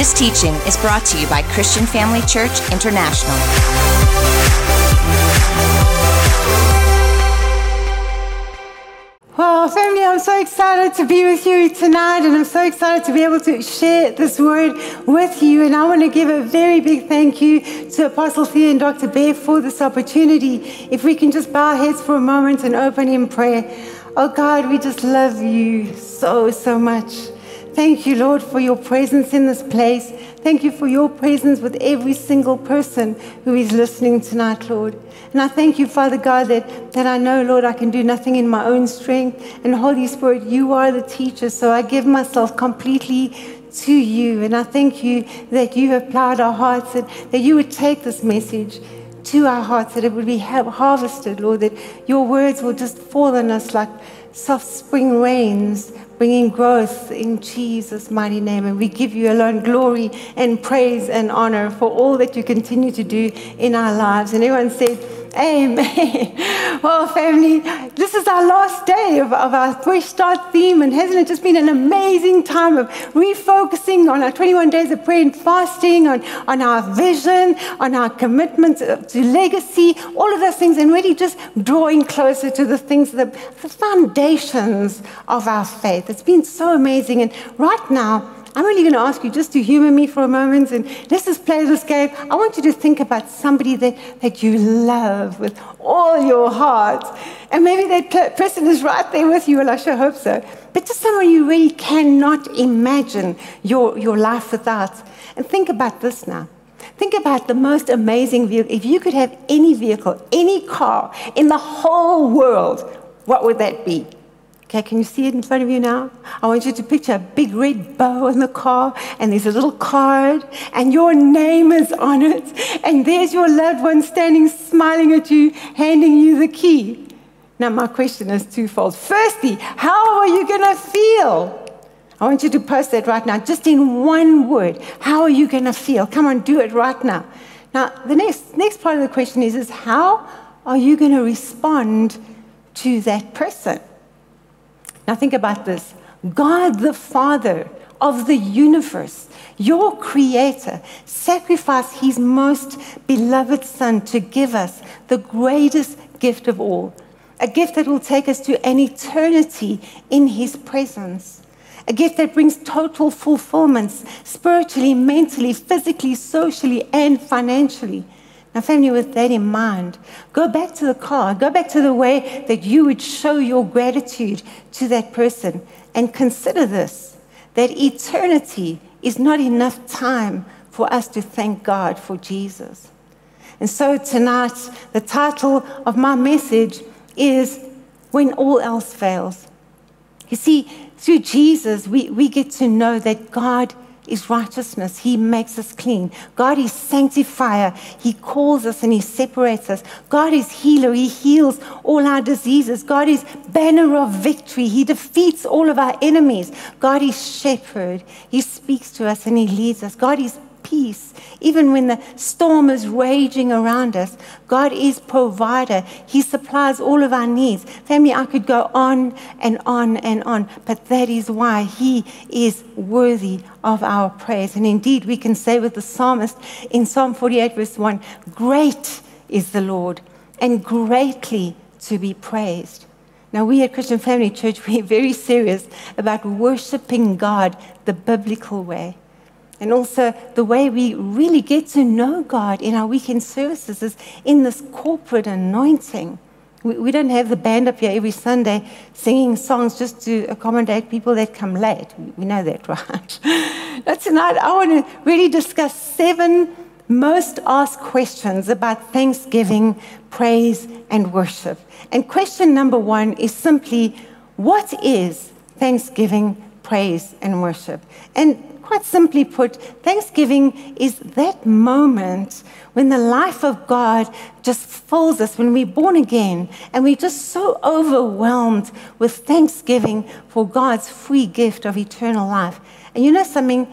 This teaching is brought to you by Christian Family Church International. Well, family, I'm so excited to be with you tonight, and I'm so excited to be able to share this word with you. And I want to give a very big thank you to Apostle Theo and Dr. Bear for this opportunity. If we can just bow our heads for a moment and open in prayer. Oh God, we just love you so, so much. Thank you, Lord, for your presence in this place. Thank you for your presence with every single person who is listening tonight, Lord. And I thank you, Father God, that, that I know, Lord, I can do nothing in my own strength. And Holy Spirit, you are the teacher. So I give myself completely to you. And I thank you that you have plowed our hearts and that you would take this message to our hearts, that it would be harvested, Lord, that your words will just fall on us like soft spring rains bringing growth in Jesus' mighty name. And we give you alone glory and praise and honor for all that you continue to do in our lives. And everyone says, Amen. Well, family, this is our last day of, of our Fresh Start theme, and hasn't it just been an amazing time of refocusing on our 21 days of prayer and fasting, on, on our vision, on our commitment to, to legacy, all of those things, and really just drawing closer to the things, the, the foundations of our faith. It's been so amazing. And right now, I'm only going to ask you just to humor me for a moment and let's just play this game. I want you to think about somebody that, that you love with all your heart. And maybe that person is right there with you, well, I sure hope so. But just someone you really cannot imagine your, your life without. And think about this now. Think about the most amazing vehicle. If you could have any vehicle, any car in the whole world, what would that be? Okay, can you see it in front of you now? I want you to picture a big red bow in the car, and there's a little card, and your name is on it, and there's your loved one standing, smiling at you, handing you the key. Now, my question is twofold. Firstly, how are you going to feel? I want you to post that right now, just in one word. How are you going to feel? Come on, do it right now. Now, the next, next part of the question is, is how are you going to respond to that person? Now, think about this God the Father of the universe, your creator, sacrificed his most beloved Son to give us the greatest gift of all, a gift that will take us to an eternity in his presence. A gift that brings total fulfillment spiritually, mentally, physically, socially, and financially. Now, family, with that in mind, go back to the car, go back to the way that you would show your gratitude to that person, and consider this that eternity is not enough time for us to thank God for Jesus. And so, tonight, the title of my message is When All Else Fails. You see, through Jesus, we, we get to know that God is righteousness. He makes us clean. God is sanctifier. He calls us and He separates us. God is healer. He heals all our diseases. God is banner of victory. He defeats all of our enemies. God is shepherd. He speaks to us and He leads us. God is peace. Even when the storm is raging around us, God is provider. He supplies all of our needs. Family, I could go on and on and on, but that is why He is worthy of our praise. And indeed, we can say with the psalmist in Psalm 48, verse 1 Great is the Lord, and greatly to be praised. Now, we at Christian Family Church, we're very serious about worshiping God the biblical way. And also, the way we really get to know God in our weekend services is in this corporate anointing. We, we don't have the band up here every Sunday singing songs just to accommodate people that come late. We know that, right? but tonight, I want to really discuss seven most asked questions about Thanksgiving, praise, and worship. And question number one is simply what is Thanksgiving, praise, and worship? And Quite simply put, Thanksgiving is that moment when the life of God just fills us, when we're born again, and we're just so overwhelmed with thanksgiving for God's free gift of eternal life. And you know something?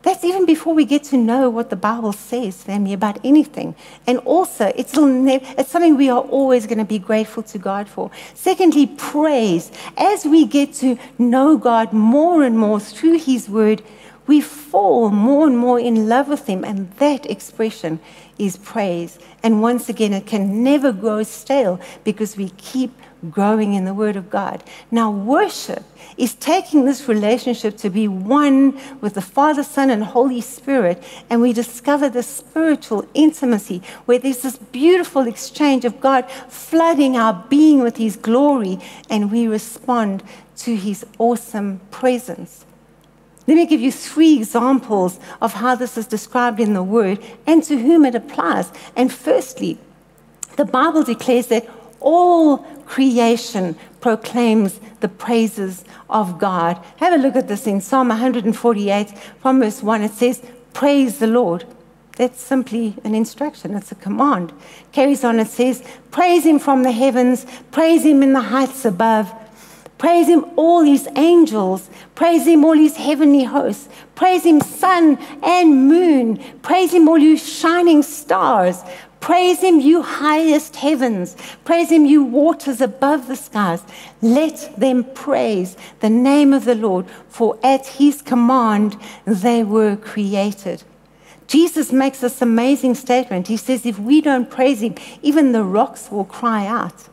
That's even before we get to know what the Bible says, family, about anything. And also, it's, it's something we are always going to be grateful to God for. Secondly, praise. As we get to know God more and more through His Word, we fall more and more in love with Him. And that expression is praise. And once again, it can never grow stale because we keep growing in the Word of God. Now, worship is taking this relationship to be one with the Father, Son, and Holy Spirit, and we discover the spiritual intimacy where there's this beautiful exchange of God flooding our being with His glory, and we respond to His awesome presence. Let me give you three examples of how this is described in the Word and to whom it applies. And firstly, the Bible declares that all creation proclaims the praises of God. Have a look at this in Psalm 148 from verse 1. It says, Praise the Lord. That's simply an instruction, it's a command. Carries on, it says, Praise him from the heavens, praise him in the heights above. Praise him, all his angels. Praise him, all his heavenly hosts. Praise him, sun and moon. Praise him, all you shining stars. Praise him, you highest heavens. Praise him, you waters above the skies. Let them praise the name of the Lord, for at his command they were created. Jesus makes this amazing statement. He says, If we don't praise him, even the rocks will cry out.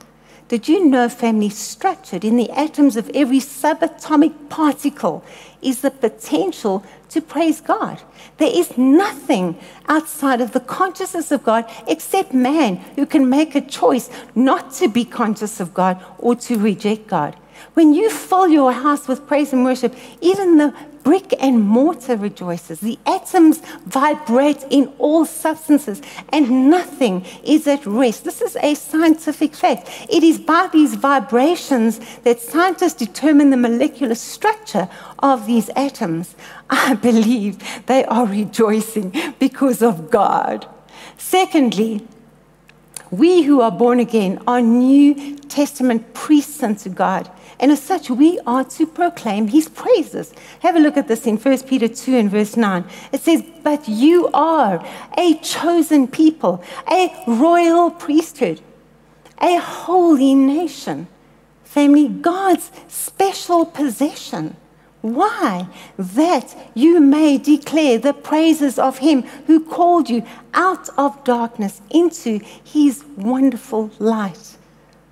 Did you know, family, structured in the atoms of every subatomic particle is the potential to praise God? There is nothing outside of the consciousness of God except man who can make a choice not to be conscious of God or to reject God. When you fill your house with praise and worship, even the brick and mortar rejoices. The atoms vibrate in all substances, and nothing is at rest. This is a scientific fact. It is by these vibrations that scientists determine the molecular structure of these atoms. I believe they are rejoicing because of God. Secondly, we who are born again are New Testament priests unto God. And as such, we are to proclaim his praises. Have a look at this in 1 Peter 2 and verse 9. It says, But you are a chosen people, a royal priesthood, a holy nation, family, God's special possession. Why? That you may declare the praises of him who called you out of darkness into his wonderful light.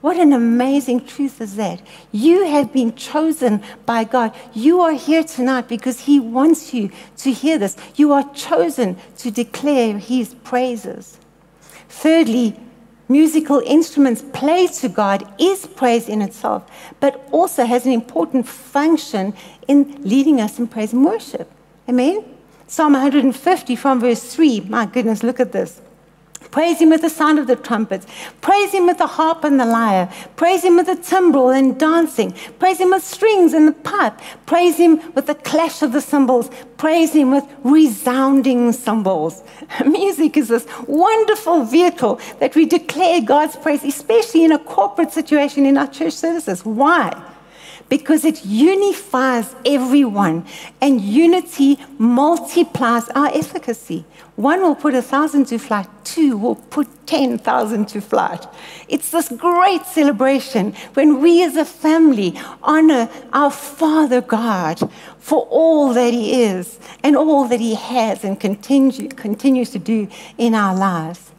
What an amazing truth is that. You have been chosen by God. You are here tonight because He wants you to hear this. You are chosen to declare His praises. Thirdly, musical instruments played to God is praise in itself, but also has an important function in leading us in praise and worship. Amen? Psalm 150 from verse 3. My goodness, look at this. Praise him with the sound of the trumpets. Praise him with the harp and the lyre. Praise him with the timbrel and dancing. Praise him with strings and the pipe. Praise him with the clash of the cymbals. Praise him with resounding cymbals. Music is this wonderful vehicle that we declare God's praise, especially in a corporate situation in our church services. Why? Because it unifies everyone and unity multiplies our efficacy. One will put a thousand to flight, two will put 10,000 to flight. It's this great celebration when we as a family honor our Father God for all that He is and all that He has and continue, continues to do in our lives.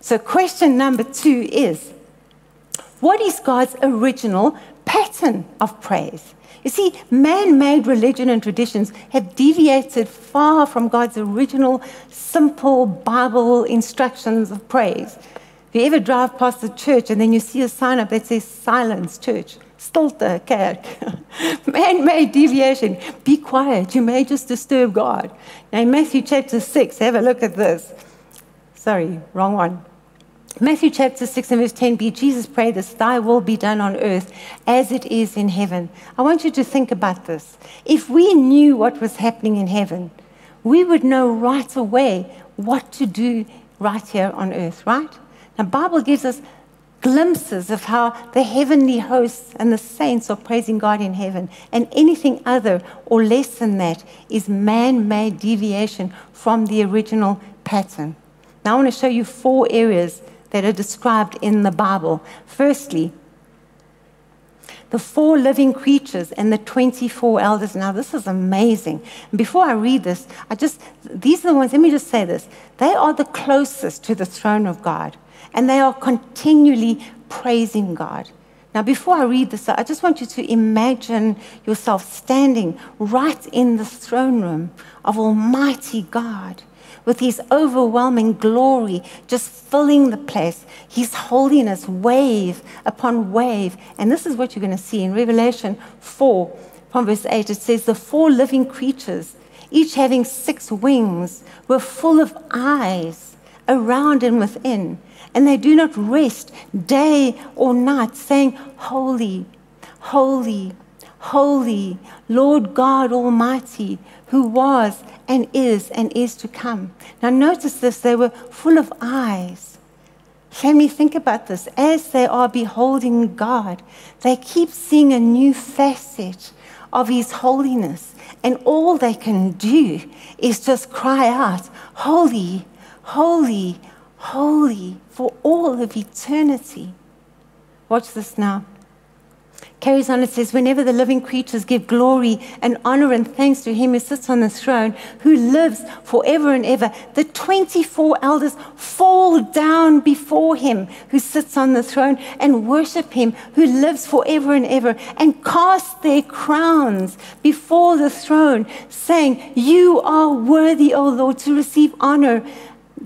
So, question number two is what is God's original pattern of praise? You see, man made religion and traditions have deviated far from God's original, simple Bible instructions of praise. If you ever drive past the church and then you see a sign up that says silence church, stilte kerk, man made deviation, be quiet, you may just disturb God. Now, in Matthew chapter 6, have a look at this. Sorry, wrong one. Matthew chapter 6 and verse 10b, Jesus prayed this, Thy will be done on earth as it is in heaven. I want you to think about this. If we knew what was happening in heaven, we would know right away what to do right here on earth, right? Now, Bible gives us glimpses of how the heavenly hosts and the saints are praising God in heaven. And anything other or less than that is man made deviation from the original pattern. Now, I want to show you four areas that are described in the Bible. Firstly, the four living creatures and the 24 elders. Now, this is amazing. Before I read this, I just, these are the ones, let me just say this. They are the closest to the throne of God, and they are continually praising God. Now, before I read this, I just want you to imagine yourself standing right in the throne room of Almighty God with his overwhelming glory just filling the place, his holiness, wave upon wave. And this is what you're going to see in Revelation 4, from verse 8. It says, The four living creatures, each having six wings, were full of eyes around and within. And they do not rest day or night, saying, Holy, holy, holy, Lord God Almighty, who was and is and is to come. Now, notice this they were full of eyes. Let me think about this. As they are beholding God, they keep seeing a new facet of His holiness. And all they can do is just cry out, Holy, holy, holy, for all of eternity. Watch this now carries on, it says, Whenever the living creatures give glory and honor and thanks to him who sits on the throne, who lives forever and ever, the 24 elders fall down before him who sits on the throne and worship him who lives forever and ever and cast their crowns before the throne, saying, You are worthy, O Lord, to receive honor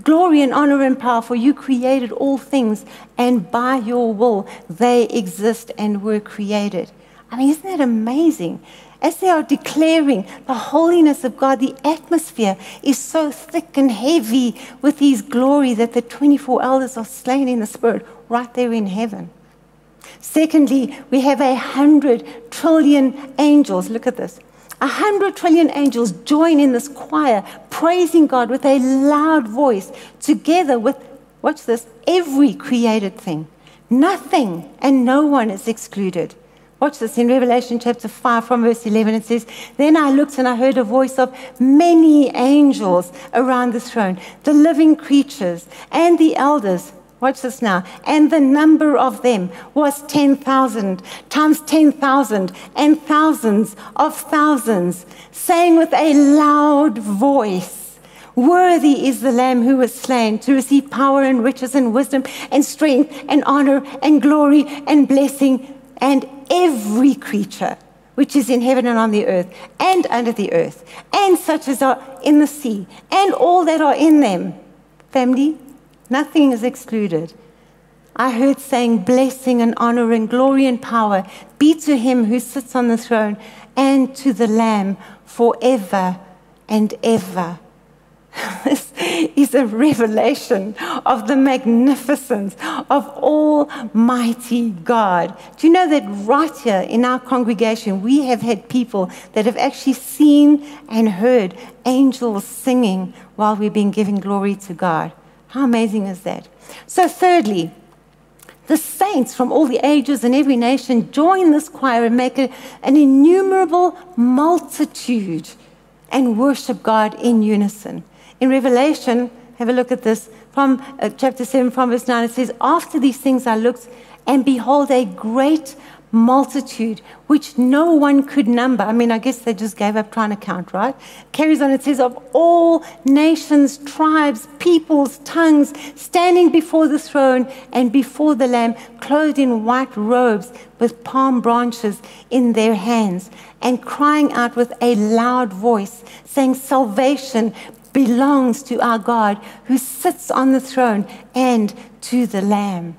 Glory and honor and power, for you created all things, and by your will they exist and were created. I mean, isn't that amazing? As they are declaring the holiness of God, the atmosphere is so thick and heavy with His glory that the 24 elders are slain in the Spirit right there in heaven. Secondly, we have a hundred trillion angels. Look at this. A hundred trillion angels join in this choir, praising God with a loud voice, together with, watch this, every created thing. Nothing and no one is excluded. Watch this in Revelation chapter 5 from verse 11. It says, Then I looked and I heard a voice of many angels around the throne, the living creatures and the elders Watch this now. And the number of them was 10,000 times 10,000 and thousands of thousands, saying with a loud voice, Worthy is the Lamb who was slain to receive power and riches and wisdom and strength and honor and glory and blessing and every creature which is in heaven and on the earth and under the earth and such as are in the sea and all that are in them. Family, Nothing is excluded. I heard saying, Blessing and honor and glory and power be to him who sits on the throne and to the Lamb forever and ever. this is a revelation of the magnificence of Almighty God. Do you know that right here in our congregation, we have had people that have actually seen and heard angels singing while we've been giving glory to God? How amazing is that? So, thirdly, the saints from all the ages and every nation join this choir and make an innumerable multitude and worship God in unison. In Revelation, have a look at this from uh, chapter 7, from verse 9. It says, After these things I looked, and behold, a great multitude which no one could number. I mean, I guess they just gave up trying to count, right? Carries on, it says, of all nations, tribes, peoples, tongues, standing before the throne and before the Lamb, clothed in white robes with palm branches in their hands, and crying out with a loud voice, saying, Salvation belongs to our God who sits on the throne and to the Lamb.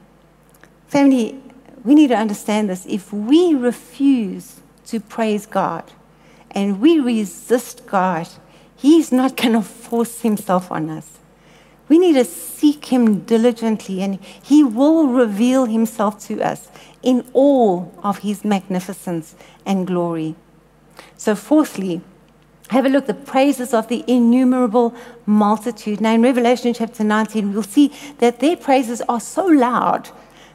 Family, we need to understand this. If we refuse to praise God and we resist God, He's not going to force Himself on us. We need to seek Him diligently, and He will reveal Himself to us in all of His magnificence and glory. So, fourthly, have a look the praises of the innumerable multitude. Now, in Revelation chapter 19, we'll see that their praises are so loud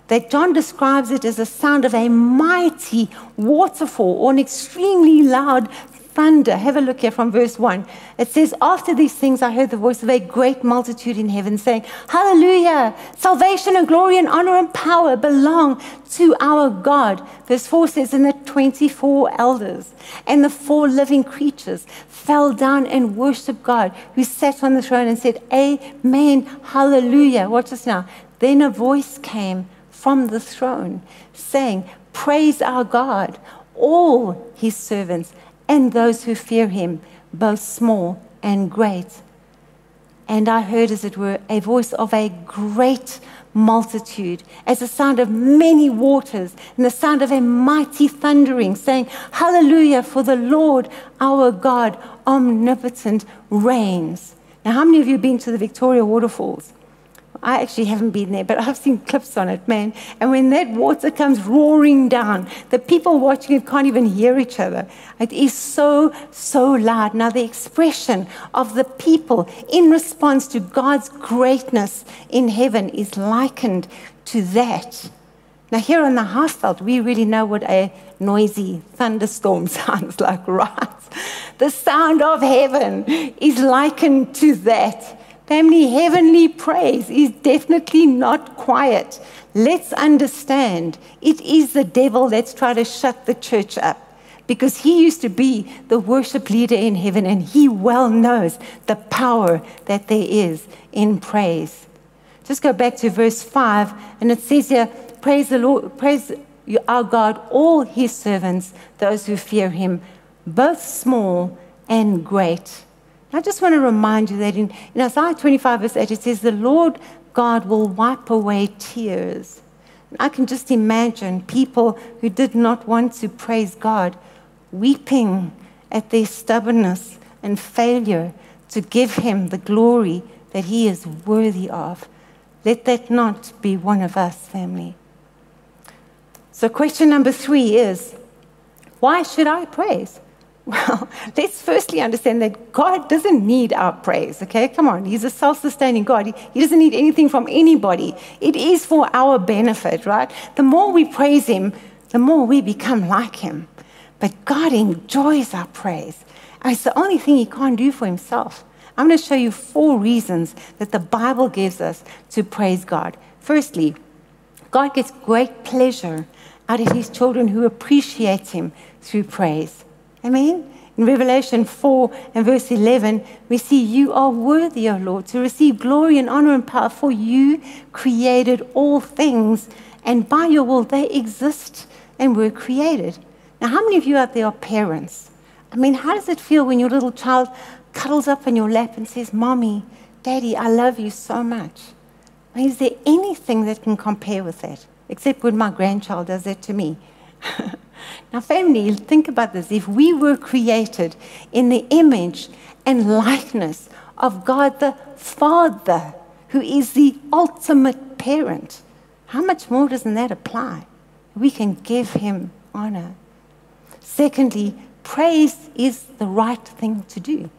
that John describes it as a sound of a mighty waterfall or an extremely loud thunder. Have a look here from verse 1. It says, After these things, I heard the voice of a great multitude in heaven saying, Hallelujah! Salvation and glory and honor and power belong to our God. Verse 4 says, And the 24 elders and the four living creatures fell down and worshiped God, who sat on the throne and said, Amen, Hallelujah. Watch this now. Then a voice came from the throne saying, Praise our God, all his servants and those who fear him, both small and great. And I heard, as it were, a voice of a great multitude, as the sound of many waters, and the sound of a mighty thundering, saying, Hallelujah, for the Lord our God, omnipotent, reigns. Now, how many of you have been to the Victoria waterfalls? I actually haven't been there, but I've seen clips on it, man. And when that water comes roaring down, the people watching it can't even hear each other. It is so, so loud. Now, the expression of the people in response to God's greatness in heaven is likened to that. Now, here on the Highveld, we really know what a noisy thunderstorm sounds like, right? The sound of heaven is likened to that. Family, heavenly praise is definitely not quiet. Let's understand it is the devil that's trying to shut the church up because he used to be the worship leader in heaven and he well knows the power that there is in praise. Just go back to verse 5 and it says here, Praise the Lord, praise our God, all his servants, those who fear him, both small and great. I just want to remind you that in, in Isaiah 25, verse 8, it says, The Lord God will wipe away tears. And I can just imagine people who did not want to praise God weeping at their stubbornness and failure to give Him the glory that He is worthy of. Let that not be one of us, family. So, question number three is why should I praise? Well, let's firstly understand that God doesn't need our praise, okay? Come on, He's a self sustaining God. He, doesn't need anything from anybody. It is for our benefit, right? The more we praise Him, the more we become like Him. But God enjoys our praise. It's the only thing He can't do for Himself. I'm going to show you four reasons that the Bible gives us to praise God. Firstly, God gets great pleasure out of His children who appreciate Him through praise. Amen. In Revelation 4 and verse 11, we see, You are worthy, O Lord, to receive glory and honor and power, for you created all things, and by your will they exist and were created. Now, how many of you out there are parents? I mean, how does it feel when your little child cuddles up in your lap and says, Mommy, Daddy, I love you so much? I mean, is there anything that can compare with that? Except when my grandchild does that to me. Now, family, think about this. If we were created in the image and likeness of God the Father, who is the ultimate parent, how much more doesn't that apply? We can give him honor. Secondly, praise is the right thing to do.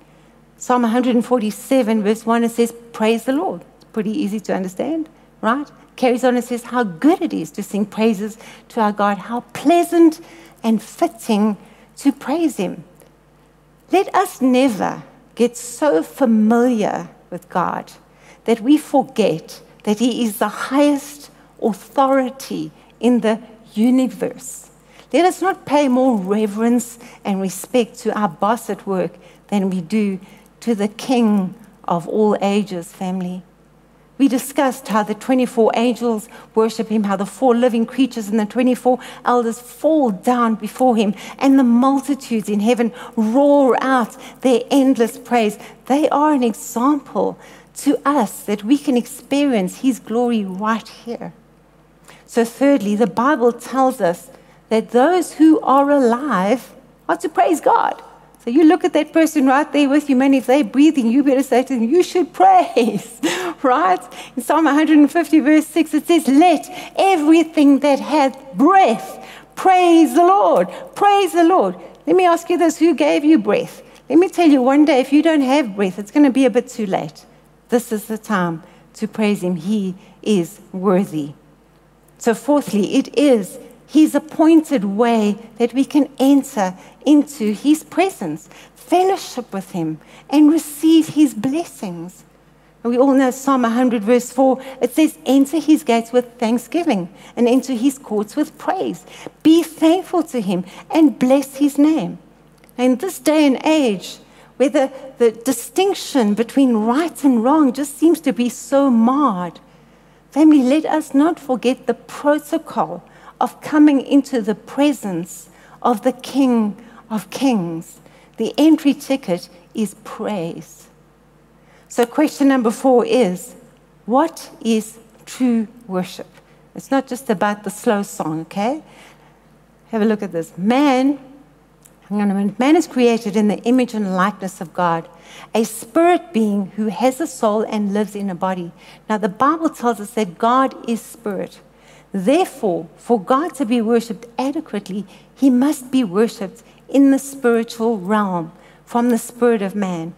Psalm 147, verse 1, it says, Praise the Lord. Pretty easy to understand, right? Carries on and says, How good it is to sing praises to our God, how pleasant and fitting to praise Him. Let us never get so familiar with God that we forget that He is the highest authority in the universe. Let us not pay more reverence and respect to our boss at work than we do to the King of all ages, family. We discussed how the 24 angels worship him, how the four living creatures and the 24 elders fall down before him, and the multitudes in heaven roar out their endless praise. They are an example to us that we can experience his glory right here. So, thirdly, the Bible tells us that those who are alive are to praise God. So you look at that person right there with you, man, if they're breathing, you better say to them, you should praise, right? In Psalm 150, verse 6, it says, Let everything that hath breath praise the Lord. Praise the Lord. Let me ask you this who gave you breath? Let me tell you, one day, if you don't have breath, it's going to be a bit too late. This is the time to praise Him. He is worthy. So, fourthly, it is His appointed way that we can enter into His presence, fellowship with Him, and receive His blessings. We all know Psalm 100, verse 4. It says, Enter His gates with thanksgiving and enter His courts with praise. Be thankful to Him and bless His name. In this day and age, where the, the distinction between right and wrong just seems to be so marred, family, let us not forget the protocol of coming into the presence of the King of Kings. The entry ticket is praise. So, question number four is what is true worship? It's not just about the slow song, okay? Have a look at this. Man Man is created in the image and likeness of God, a spirit being who has a soul and lives in a body. Now, the Bible tells us that God is spirit. Therefore, for God to be worshipped adequately, he must be worshipped in the spiritual realm from the spirit of man.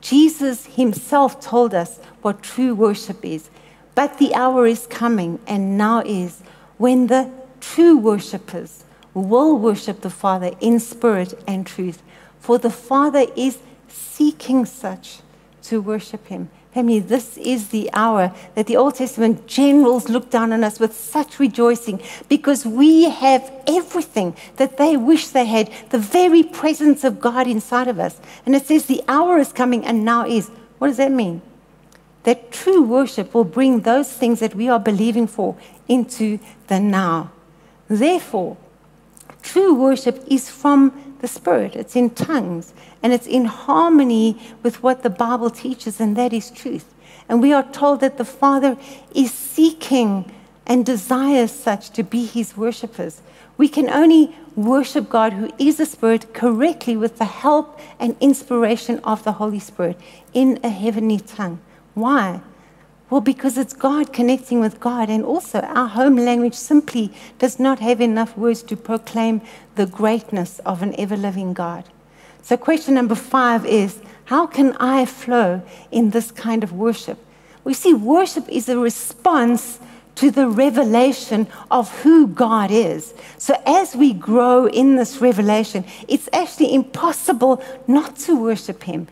Jesus himself told us what true worship is. But the hour is coming, and now is, when the true worshippers will worship the Father in spirit and truth, for the Father is seeking such to worship him. Family, this is the hour that the Old Testament generals look down on us with such rejoicing because we have everything that they wish they had, the very presence of God inside of us. And it says the hour is coming and now is. What does that mean? That true worship will bring those things that we are believing for into the now. Therefore, True worship is from the Spirit, it's in tongues, and it's in harmony with what the Bible teaches, and that is truth. And we are told that the Father is seeking and desires such to be his worshippers. We can only worship God, who is a spirit, correctly with the help and inspiration of the Holy Spirit in a heavenly tongue. Why? Well, because it's God connecting with God, and also our home language simply does not have enough words to proclaim the greatness of an ever living God. So, question number five is how can I flow in this kind of worship? We see worship is a response to the revelation of who God is. So, as we grow in this revelation, it's actually impossible not to worship Him.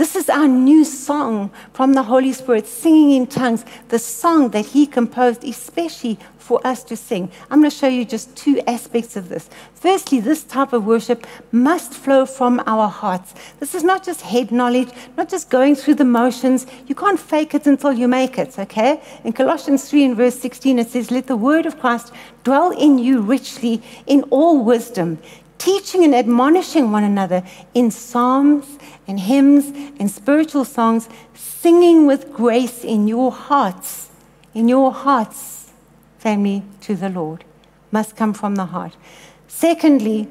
This is our new song from the Holy Spirit, singing in tongues, the song that He composed especially for us to sing. I'm going to show you just two aspects of this. Firstly, this type of worship must flow from our hearts. This is not just head knowledge, not just going through the motions. You can't fake it until you make it, okay? In Colossians 3 and verse 16, it says, Let the word of Christ dwell in you richly in all wisdom teaching and admonishing one another in psalms and hymns and spiritual songs, singing with grace in your hearts, in your hearts, family, to the Lord. Must come from the heart. Secondly,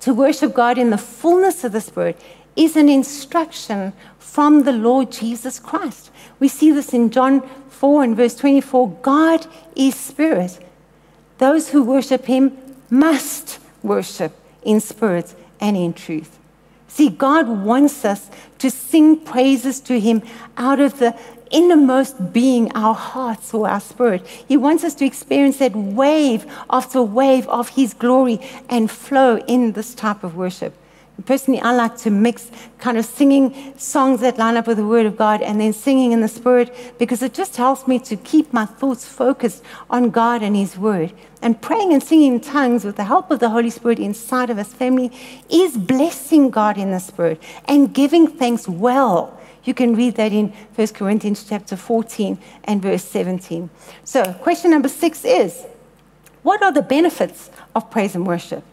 to worship God in the fullness of the Spirit is an instruction from the Lord Jesus Christ. We see this in John 4 and verse 24 God is Spirit. Those who worship Him must worship in spirit and in truth. See, God wants us to sing praises to Him out of the innermost being, our hearts or our spirit. He wants us to experience that wave after wave of His glory and flow in this type of worship. Personally, I like to mix kind of singing songs that line up with the Word of God and then singing in the Spirit because it just helps me to keep my thoughts focused on God and His Word. And praying and singing in tongues with the help of the Holy Spirit inside of us, family, is blessing God in the Spirit and giving thanks well. You can read that in 1 Corinthians chapter 14 and verse 17. So, question number six is What are the benefits of praise and worship?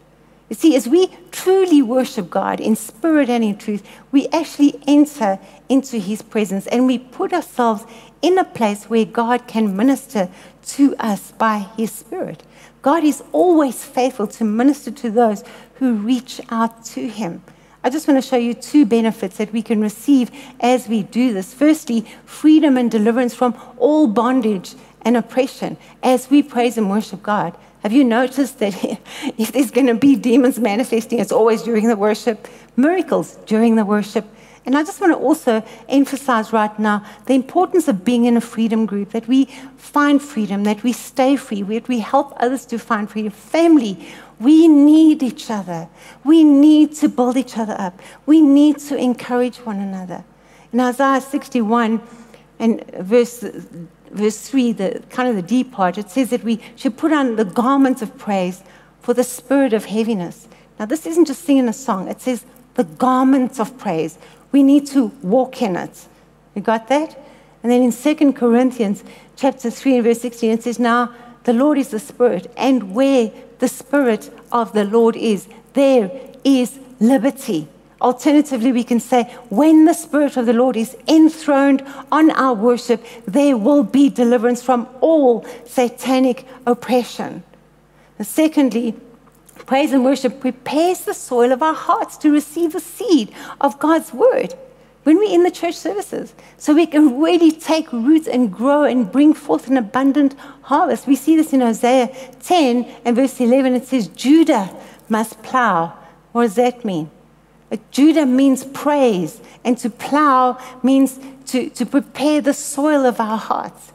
You see, as we truly worship God in spirit and in truth, we actually enter into His presence and we put ourselves in a place where God can minister to us by His Spirit. God is always faithful to minister to those who reach out to Him. I just want to show you two benefits that we can receive as we do this. Firstly, freedom and deliverance from all bondage and oppression as we praise and worship God. Have you noticed that if there's going to be demons manifesting, it's always during the worship, miracles during the worship, And I just want to also emphasize right now the importance of being in a freedom group, that we find freedom, that we stay free, that we help others to find freedom. Family, we need each other. We need to build each other up. We need to encourage one another. In Isaiah 61 and verse, verse 3, the kind of the deep part, it says that we should put on the garments of praise for the spirit of heaviness. Now, this isn't just singing a song, it says the garments of praise. We need to walk in it. You got that? And then in 2 Corinthians chapter 3 and verse 16, it says, Now the Lord is the Spirit, and where the Spirit of the Lord is, there is liberty. Alternatively, we can say, when the Spirit of the Lord is enthroned on our worship, there will be deliverance from all satanic oppression. And secondly, praise and worship prepares the soil of our hearts to receive the seed of God's word when we're in the church services, so we can really take roots and grow and bring forth an abundant harvest. We see this in Hosea 10 and verse 11. It says, Judah must plow. What does that mean? Judah means praise, and to plow means to, to prepare the soil of our hearts.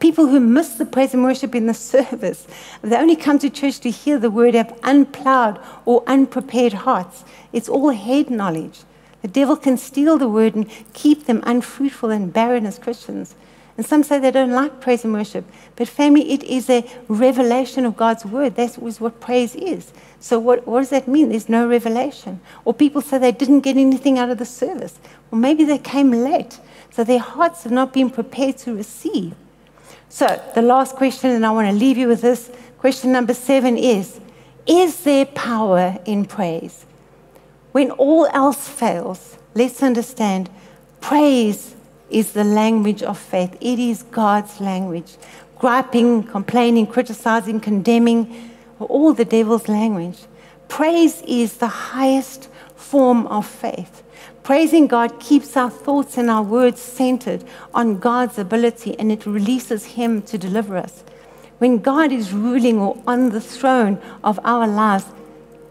People who miss the praise and worship in the service, they only come to church to hear the word, have unplowed or unprepared hearts. It's all head knowledge. The devil can steal the word and keep them unfruitful and barren as Christians. And some say they don't like praise and worship. But, family, it is a revelation of God's word. That is what praise is. So, what, what does that mean? There's no revelation. Or people say they didn't get anything out of the service. Well, maybe they came late. So, their hearts have not been prepared to receive. So, the last question, and I want to leave you with this question number seven is Is there power in praise? When all else fails, let's understand praise is the language of faith. It is God's language. Griping, complaining, criticizing, condemning, all the devil's language. Praise is the highest form of faith. Praising God keeps our thoughts and our words centered on God's ability and it releases Him to deliver us. When God is ruling or on the throne of our lives,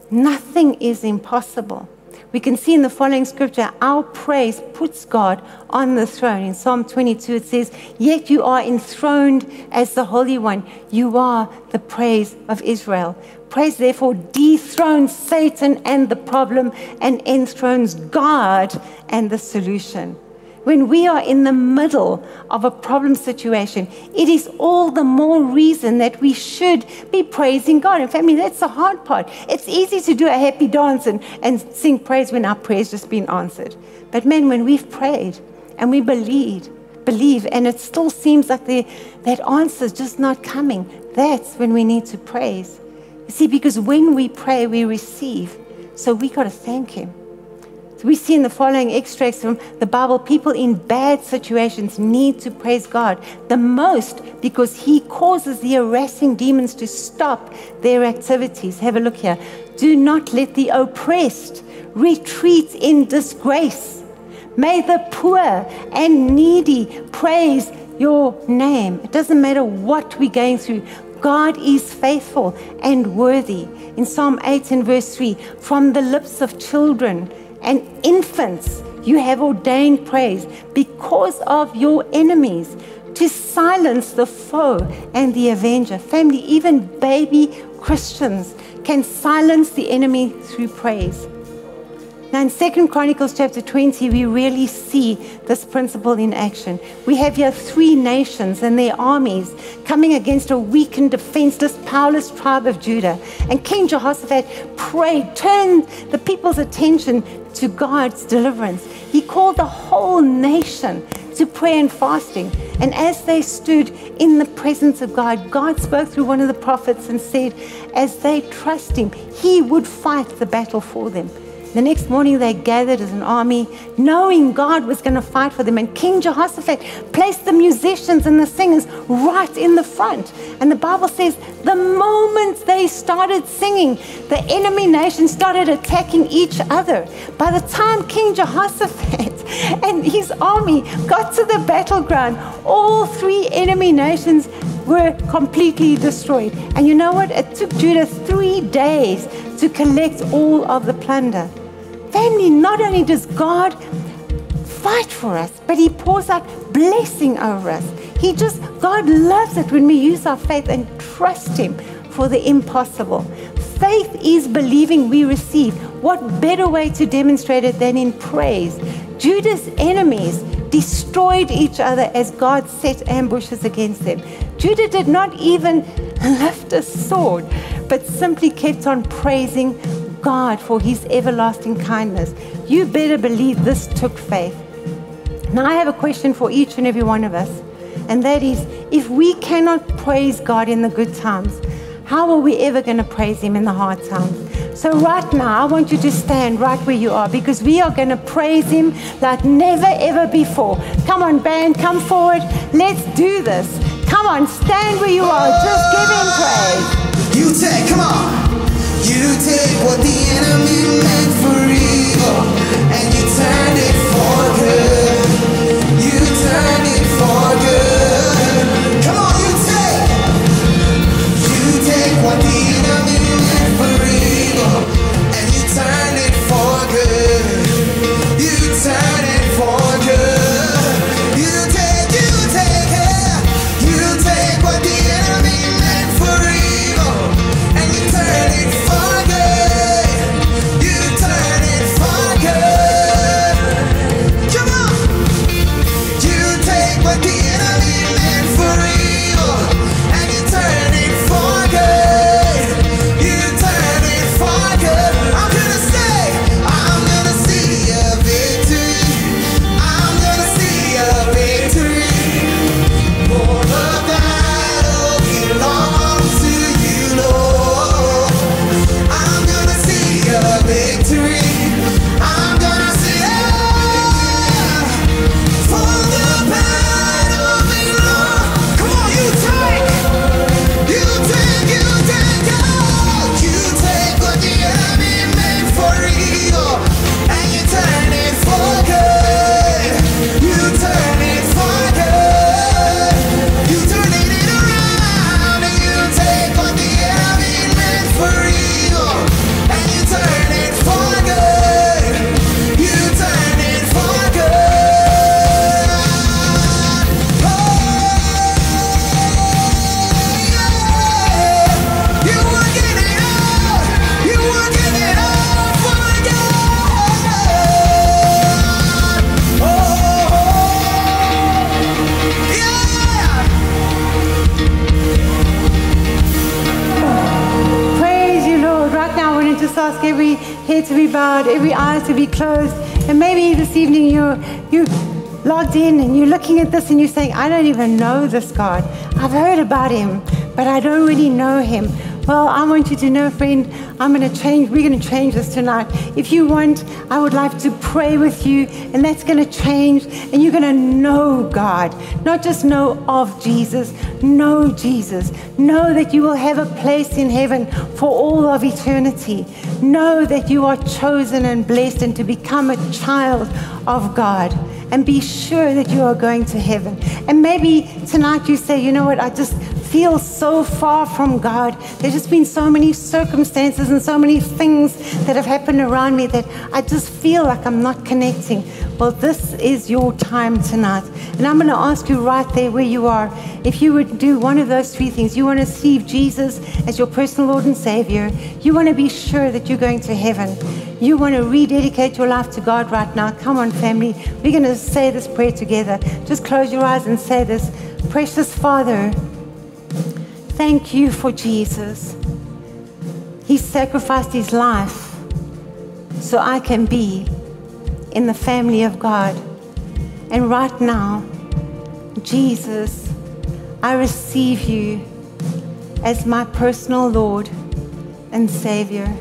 nothing is impossible. We can see in the following scripture, our praise puts God on the throne. In Psalm 22, it says, Yet you are enthroned as the Holy One. You are the praise of Israel. Praise, therefore, dethrones Satan and the problem and enthrones God and the solution when we are in the middle of a problem situation, it is all the more reason that we should be praising God. And family, that's the hard part. It's easy to do a happy dance and, and sing praise when our prayer's just been answered. But men, when we've prayed and we believe, believe, and it still seems like the, that answer's just not coming, that's when we need to praise. You see, because when we pray, we receive. So we got to thank Him we see in the following extracts from the Bible people in bad situations need to praise God the most because He causes the harassing demons to stop their activities. Have a look here. Do not let the oppressed retreat in disgrace. May the poor and needy praise your name. It doesn't matter what we're going through. God is faithful and worthy. In Psalm 8 and verse 3, from the lips of children, and infants you have ordained praise because of your enemies to silence the foe and the avenger. Family, even baby Christians can silence the enemy through praise. Now, in Second Chronicles chapter 20, we really see this principle in action. We have here three nations and their armies coming against a weakened, defenseless, powerless tribe of Judah. And King Jehoshaphat prayed, turned the people's attention to God's deliverance. He called the whole nation to prayer and fasting. And as they stood in the presence of God, God spoke through one of the prophets and said, as they trust Him, He would fight the battle for them. The next morning, they gathered as an army, knowing God was going to fight for them. And King Jehoshaphat placed the musicians and the singers right in the front. And the Bible says the moment they started singing, the enemy nations started attacking each other. By the time King Jehoshaphat and his army got to the battleground, all three enemy nations were completely destroyed. And you know what? It took Judah three days to collect all of the plunder family, not only does God fight for us, but He pours out blessing over us. He just, God loves it when we use our faith and trust Him for the impossible. Faith is believing we receive. What better way to demonstrate it than in praise? Judah's enemies destroyed each other as God set ambushes against them. Judah did not even lift a sword, but simply kept on praising God for his everlasting kindness. You better believe this took faith. Now, I have a question for each and every one of us, and that is if we cannot praise God in the good times, how are we ever going to praise Him in the hard times? So, right now, I want you to stand right where you are because we are going to praise Him like never ever before. Come on, band, come forward. Let's do this. Come on, stand where you are. Just give Him praise. You take, come on. Evening you're, you logged in and you're looking at this and you're saying, I don't even know this God. I've heard about him, but I don't really know him. Well, I want you to know, friend, I'm going to change. We're going to change this tonight. If you want, I would like to pray with you, and that's going to change. And you're going to know God, not just know of Jesus, know Jesus. Know that you will have a place in heaven for all of eternity. Know that you are chosen and blessed and to become a child of God and be sure that you are going to heaven. And maybe tonight you say, you know what, I just feel so far from God. There's just been so many circumstances and so many things that have happened around me that I just feel like I'm not connecting. Well, this is your time tonight. And I'm going to ask you right there where you are if you would do one of those three things. You want to receive Jesus as your personal Lord and Savior, you want to be sure that you're going to heaven. You want to rededicate your life to God right now. Come on, family. We're going to say this prayer together. Just close your eyes and say this. Precious Father, thank you for Jesus. He sacrificed his life so I can be in the family of God. And right now, Jesus, I receive you as my personal Lord and Savior.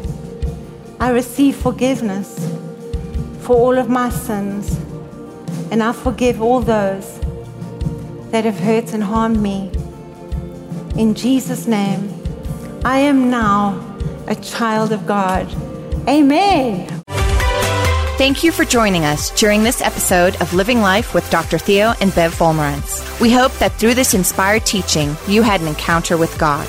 I receive forgiveness for all of my sins, and I forgive all those that have hurt and harmed me. In Jesus' name, I am now a child of God. Amen. Thank you for joining us during this episode of Living Life with Dr. Theo and Bev Wolmarans. We hope that through this inspired teaching, you had an encounter with God.